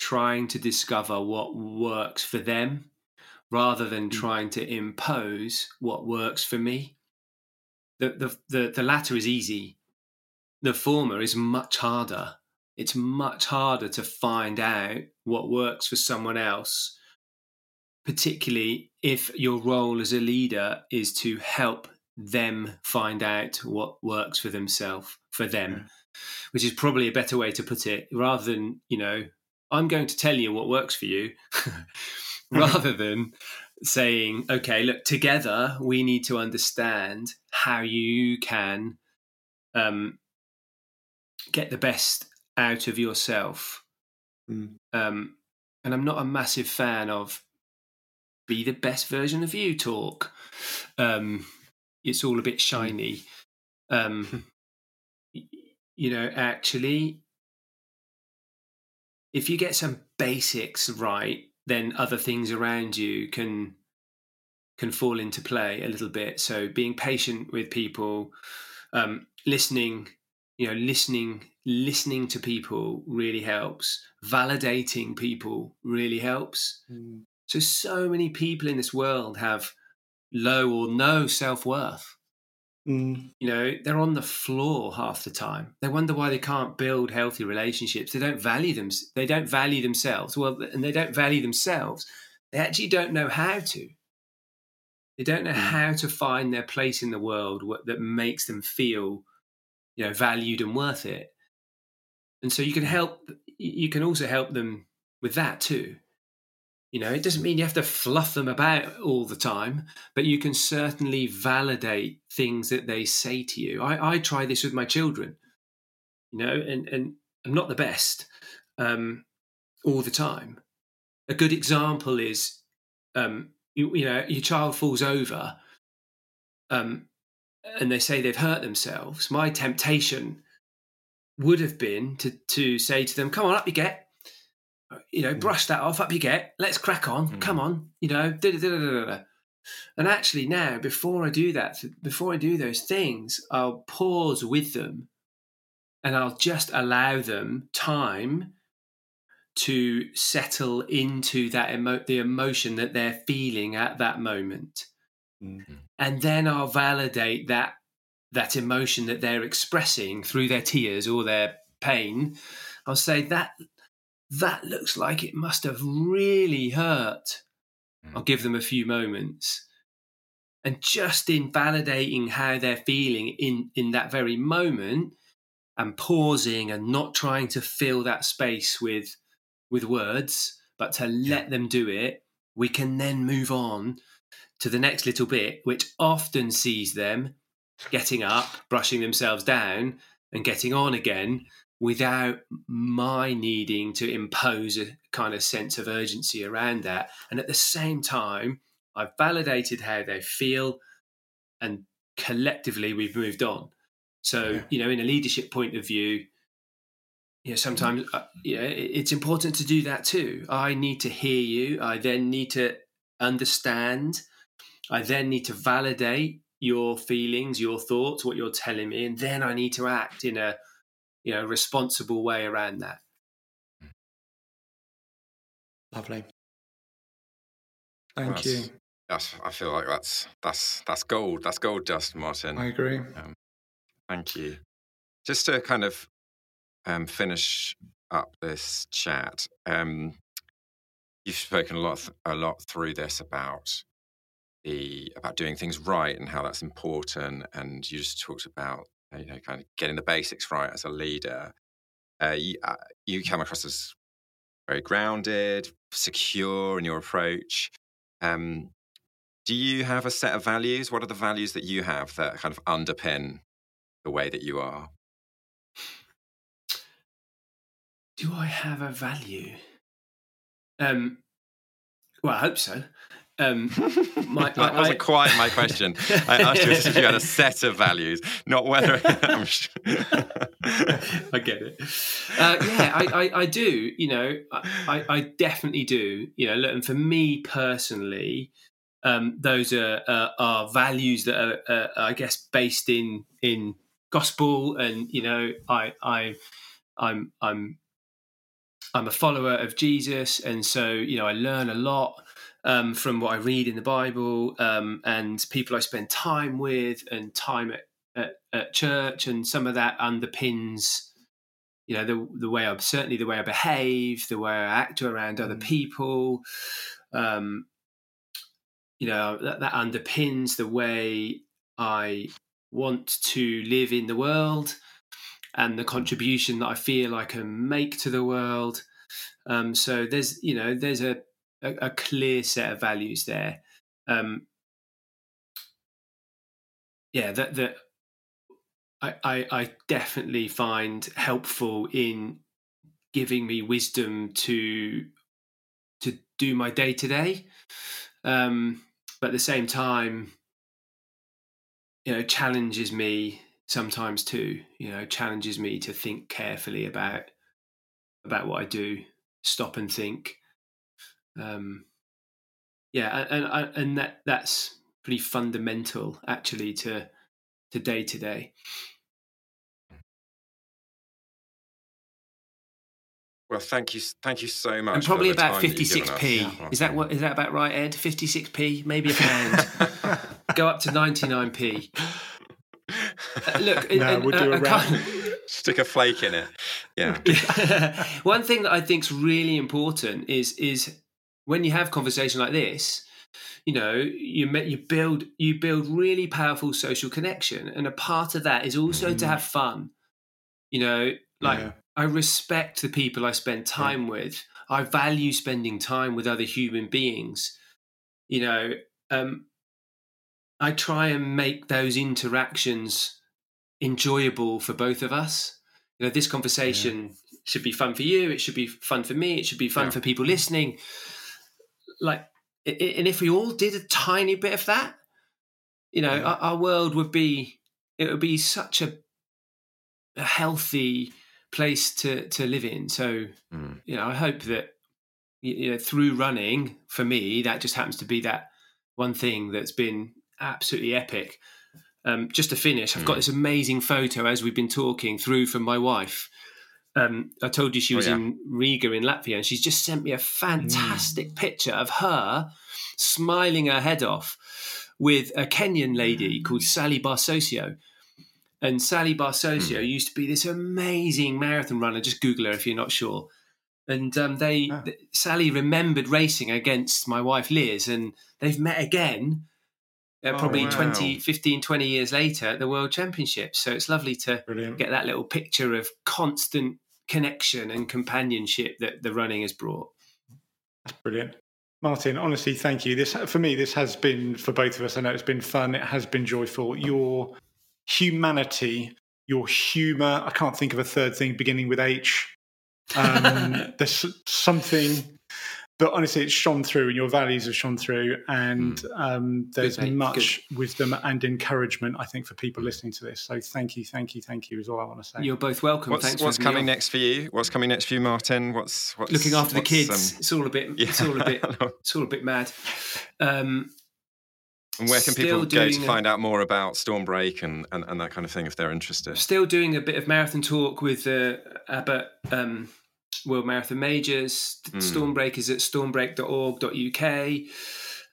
S1: trying to discover what works for them rather than mm. trying to impose what works for me the, the, the, the latter is easy. The former is much harder. It's much harder to find out what works for someone else, particularly if your role as a leader is to help them find out what works for themselves, for them, yeah. which is probably a better way to put it, rather than, you know, I'm going to tell you what works for you, rather than saying, okay, look, together we need to understand how you can um, get the best out of yourself. Mm. Um, and I'm not a massive fan of be the best version of you talk. Um, it's all a bit shiny. Um, you know, actually, if you get some basics right, then other things around you can can fall into play a little bit. So being patient with people, um, listening, you know, listening, listening to people really helps. Validating people really helps. Mm. So so many people in this world have low or no self worth. Mm. You know, they're on the floor half the time. They wonder why they can't build healthy relationships. They don't value them. They don't value themselves. Well, and they don't value themselves. They actually don't know how to. They don't know mm. how to find their place in the world that makes them feel, you know, valued and worth it. And so you can help. You can also help them with that too. You know, it doesn't mean you have to fluff them about all the time, but you can certainly validate things that they say to you. I, I try this with my children. you know, and and I'm not the best um, all the time. A good example is, um, you, you know, your child falls over, um, and they say they've hurt themselves. My temptation would have been to to say to them, "Come on, up you get." You know, mm. brush that off. Up you get. Let's crack on. Mm. Come on. You know, da, da, da, and actually now, before I do that, before I do those things, I'll pause with them and I'll just allow them time to settle into that emo- the emotion that they're feeling at that moment. Mm-hmm. And then I'll validate that that emotion that they're expressing through their tears or their pain. I'll say that that looks like it must have really hurt. Mm. I'll give them a few moments. And just in validating how they're feeling in, in that very moment and pausing and not trying to fill that space with with words, but to let them do it, we can then move on to the next little bit, which often sees them getting up, brushing themselves down, and getting on again without my needing to impose a kind of sense of urgency around that. And at the same time, I've validated how they feel, and collectively we've moved on. So, yeah. you know, in a leadership point of view, you know, sometimes uh, you know, it's important to do that too. I need to hear you. I then need to understand. I then need to validate your feelings, your thoughts, what you're telling me, and then I need to act in a you know responsible way around that.
S3: Lovely. Thank you.
S2: That's, I feel like that's that's that's gold. That's gold dust, Martin.
S3: I agree. Um,
S2: thank you. Just to kind of um, finish up this chat, um, you've spoken a lot a lot through this about the about doing things right and how that's important, and you just talked about you know kind of getting the basics right as a leader. Uh, you, uh, you come across as very grounded, secure in your approach. Um, do you have a set of values? What are the values that you have that kind of underpin the way that you are?
S1: Do I have a value? Um, well, I hope so. Um,
S2: my, that wasn't I, quite my question. I asked you if you had a set of values, not whether. I'm
S1: sure. I get it. Uh, yeah, I, I, I, do. You know, I, I definitely do. You know, look, and for me personally, um, those are, uh, are values that are, uh, I guess, based in in gospel, and you know, I, I, I'm, I'm, I'm a follower of Jesus, and so you know, I learn a lot um, from what I read in the Bible um, and people I spend time with and time at, at, at, church, and some of that underpins, you know, the the way I certainly the way I behave, the way I act around other mm. people. Um, you know that, that underpins the way I want to live in the world and the contribution that I feel I can make to the world. Um, so there's you know there's a a, a clear set of values there. Um, yeah, that that I, I, I definitely find helpful in giving me wisdom to to do my day to day. But at the same time, you know, challenges me sometimes too. You know, challenges me to think carefully about about what I do, stop and think, um, yeah, and and, and that that's pretty fundamental actually to to day to day.
S2: Well, thank you, thank you so much.
S1: And probably about fifty six p. Is that what is that about right, Ed? Fifty six p, maybe a pound. Go up to ninety nine p.
S3: Uh, look, no, we'll do a, a
S2: Stick a flake in it. Yeah.
S1: One thing that I think is really important is is when you have conversation like this, you know, you you build you build really powerful social connection, and a part of that is also mm. to have fun. You know, like yeah. I respect the people I spend time yeah. with. I value spending time with other human beings. You know, um, I try and make those interactions enjoyable for both of us. You know, this conversation yeah. should be fun for you. It should be fun for me. It should be fun for people listening. Like, and if we all did a tiny bit of that, you know, our, our world would be it would be such a, a healthy place to to live in. So, mm. you know, I hope that you know through running for me that just happens to be that one thing that's been absolutely epic. Um, just to finish, I've got hmm. this amazing photo as we've been talking through from my wife. Um, I told you she oh, was oh, yeah. in Riga in Latvia, and she's just sent me a fantastic mm. picture of her smiling her head off with a Kenyan lady mm. called Sally Barsosio. And Sally Barsosio mm. used to be this amazing marathon runner. Just Google her if you're not sure. And um, they, oh. Sally remembered racing against my wife Liz, and they've met again uh, probably oh, wow. 20, 15, 20 years later at the World Championships. So it's lovely to Brilliant. get that little picture of constant connection and companionship that the running has brought.
S3: That's brilliant. Martin, honestly, thank you. This for me, this has been for both of us. I know it's been fun. It has been joyful. Your humanity, your humour. I can't think of a third thing beginning with H. Um, there's something but honestly, it's shone through, and your values have shone through, and mm. um, there's Good, much Good. wisdom and encouragement, I think, for people listening to this. So thank you, thank you, thank you is all I want to say.
S1: You're both welcome.
S2: What's,
S1: Thanks
S2: what's coming next for you? What's coming next for you, Martin? What's, what's
S1: looking after what's, the kids? Um, it's all a bit. Yeah. It's all a bit. it's all a bit mad. Um,
S2: and where can people go to find out more about Stormbreak and, and, and, that kind of thing if they're interested?
S1: Still doing a bit of marathon talk with uh, Abbott. Um, World Marathon Majors. Mm. Stormbreak is at stormbreak.org.uk.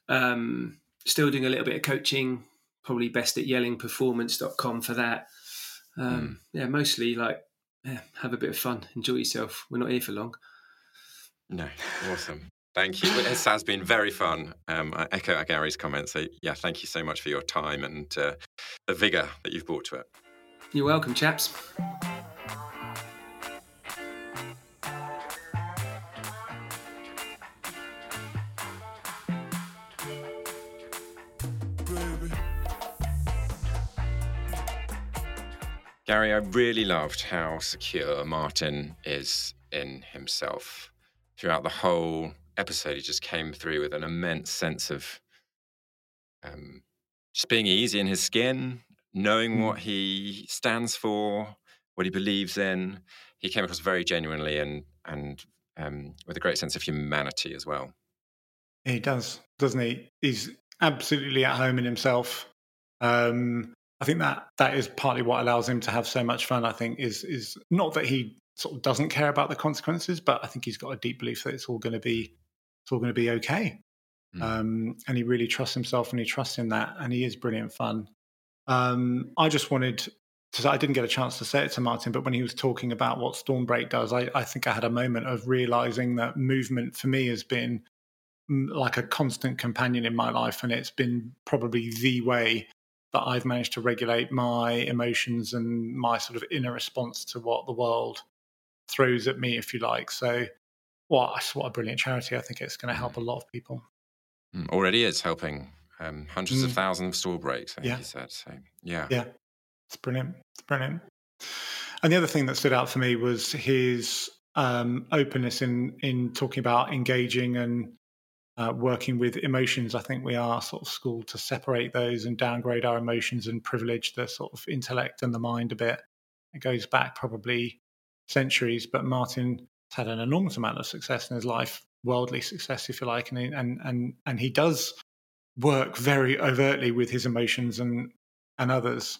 S1: Um, still doing a little bit of coaching, probably best at yellingperformance.com for that. Um, mm. Yeah, mostly like yeah, have a bit of fun, enjoy yourself. We're not here for long.
S2: No, awesome. Thank you. This has been very fun. Um, I echo Gary's comments. So, yeah, thank you so much for your time and uh, the vigour that you've brought to it.
S1: You're welcome, chaps.
S2: Gary, I really loved how secure Martin is in himself. Throughout the whole episode, he just came through with an immense sense of um, just being easy in his skin, knowing mm. what he stands for, what he believes in. He came across very genuinely and and um, with a great sense of humanity as well.
S3: He does, doesn't he? He's absolutely at home in himself. Um, I think that that is partly what allows him to have so much fun. I think is is not that he sort of doesn't care about the consequences, but I think he's got a deep belief that it's all going to be it's all going to be okay. Mm. Um, and he really trusts himself and he trusts in that, and he is brilliant fun. Um, I just wanted to say, I didn't get a chance to say it to Martin, but when he was talking about what Stormbreak does, I, I think I had a moment of realizing that movement for me has been mm, like a constant companion in my life, and it's been probably the way that I've managed to regulate my emotions and my sort of inner response to what the world throws at me, if you like. So, what what a brilliant charity! I think it's going to help mm. a lot of people.
S2: Mm, already is helping um, hundreds mm. of thousands of storm breaks. I think
S3: yeah.
S2: you said so. Yeah,
S3: yeah, it's brilliant. It's brilliant. And the other thing that stood out for me was his um, openness in in talking about engaging and uh, working with emotions, I think we are sort of schooled to separate those and downgrade our emotions and privilege the sort of intellect and the mind a bit. It goes back probably centuries, but Martin had an enormous amount of success in his life, worldly success, if you like, and and and and he does work very overtly with his emotions and and others.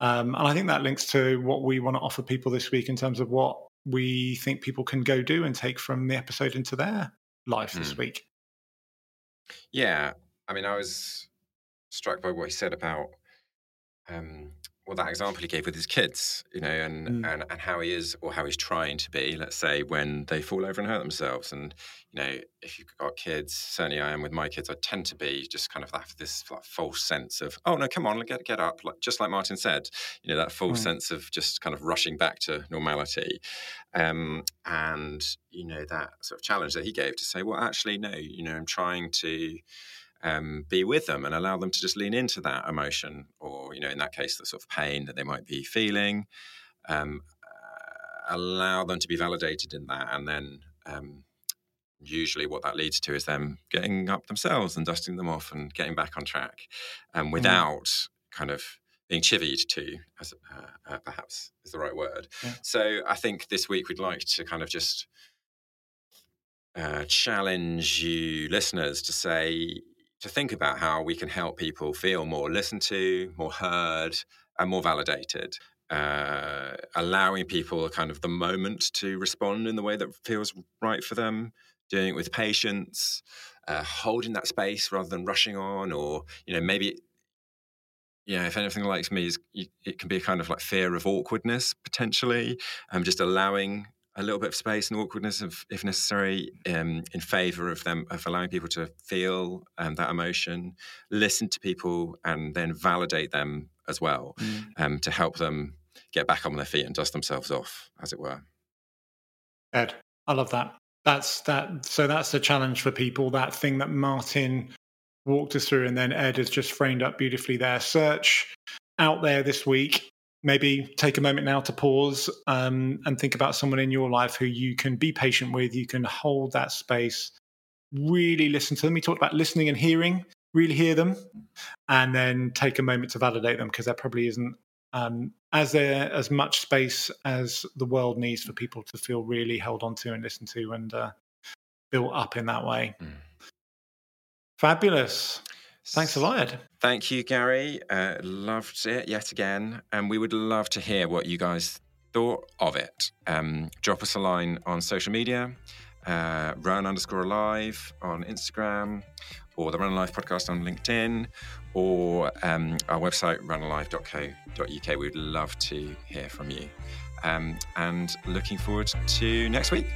S3: Um, and I think that links to what we want to offer people this week in terms of what we think people can go do and take from the episode into their life mm. this hmm. week.
S2: Yeah, I mean, I was struck by what he said about um, well that example he gave with his kids, you know, and, mm. and and how he is or how he's trying to be. Let's say when they fall over and hurt themselves, and you know, if you've got kids, certainly I am with my kids. I tend to be just kind of have this like, false sense of, oh no, come on, get get up, like just like Martin said, you know, that false mm. sense of just kind of rushing back to normality, um, and you know that sort of challenge that he gave to say, well, actually, no, you know, I'm trying to um, be with them and allow them to just lean into that emotion, or you know, in that case, the sort of pain that they might be feeling, um, uh, allow them to be validated in that, and then um, usually what that leads to is them getting up themselves and dusting them off and getting back on track, um, without mm. kind of being chivied to, as uh, uh, perhaps is the right word. Yeah. So I think this week we'd like to kind of just uh, challenge you listeners to say to think about how we can help people feel more listened to, more heard, and more validated. Uh, allowing people kind of the moment to respond in the way that feels right for them, doing it with patience, uh, holding that space rather than rushing on, or you know maybe yeah, if anything likes me, is it can be a kind of like fear of awkwardness potentially. Um, just allowing a little bit of space and awkwardness, if, if necessary, um, in favor of them of allowing people to feel um, that emotion, listen to people, and then validate them as well mm. um, to help them get back on their feet and dust themselves off, as it were.
S3: Ed, I love that. That's that. So that's the challenge for people. That thing that Martin walked us through, and then Ed has just framed up beautifully there. Search out there this week maybe take a moment now to pause um, and think about someone in your life who you can be patient with. You can hold that space, really listen to them. We talked about listening and hearing, really hear them, and then take a moment to validate them because there probably isn't um, as there as much space as the world needs for people to feel really held onto and listened to and uh, built up in that way. Mm. Fabulous. Thanks a lot,
S2: Thank you, Gary. Uh, loved it yet again. And we would love to hear what you guys thought of it. Um, drop us a line on social media, uh, run underscore alive on Instagram, or the Run Alive podcast on LinkedIn, or um, our website, runalive.co.uk. We'd love to hear from you. Um, and looking forward to next week.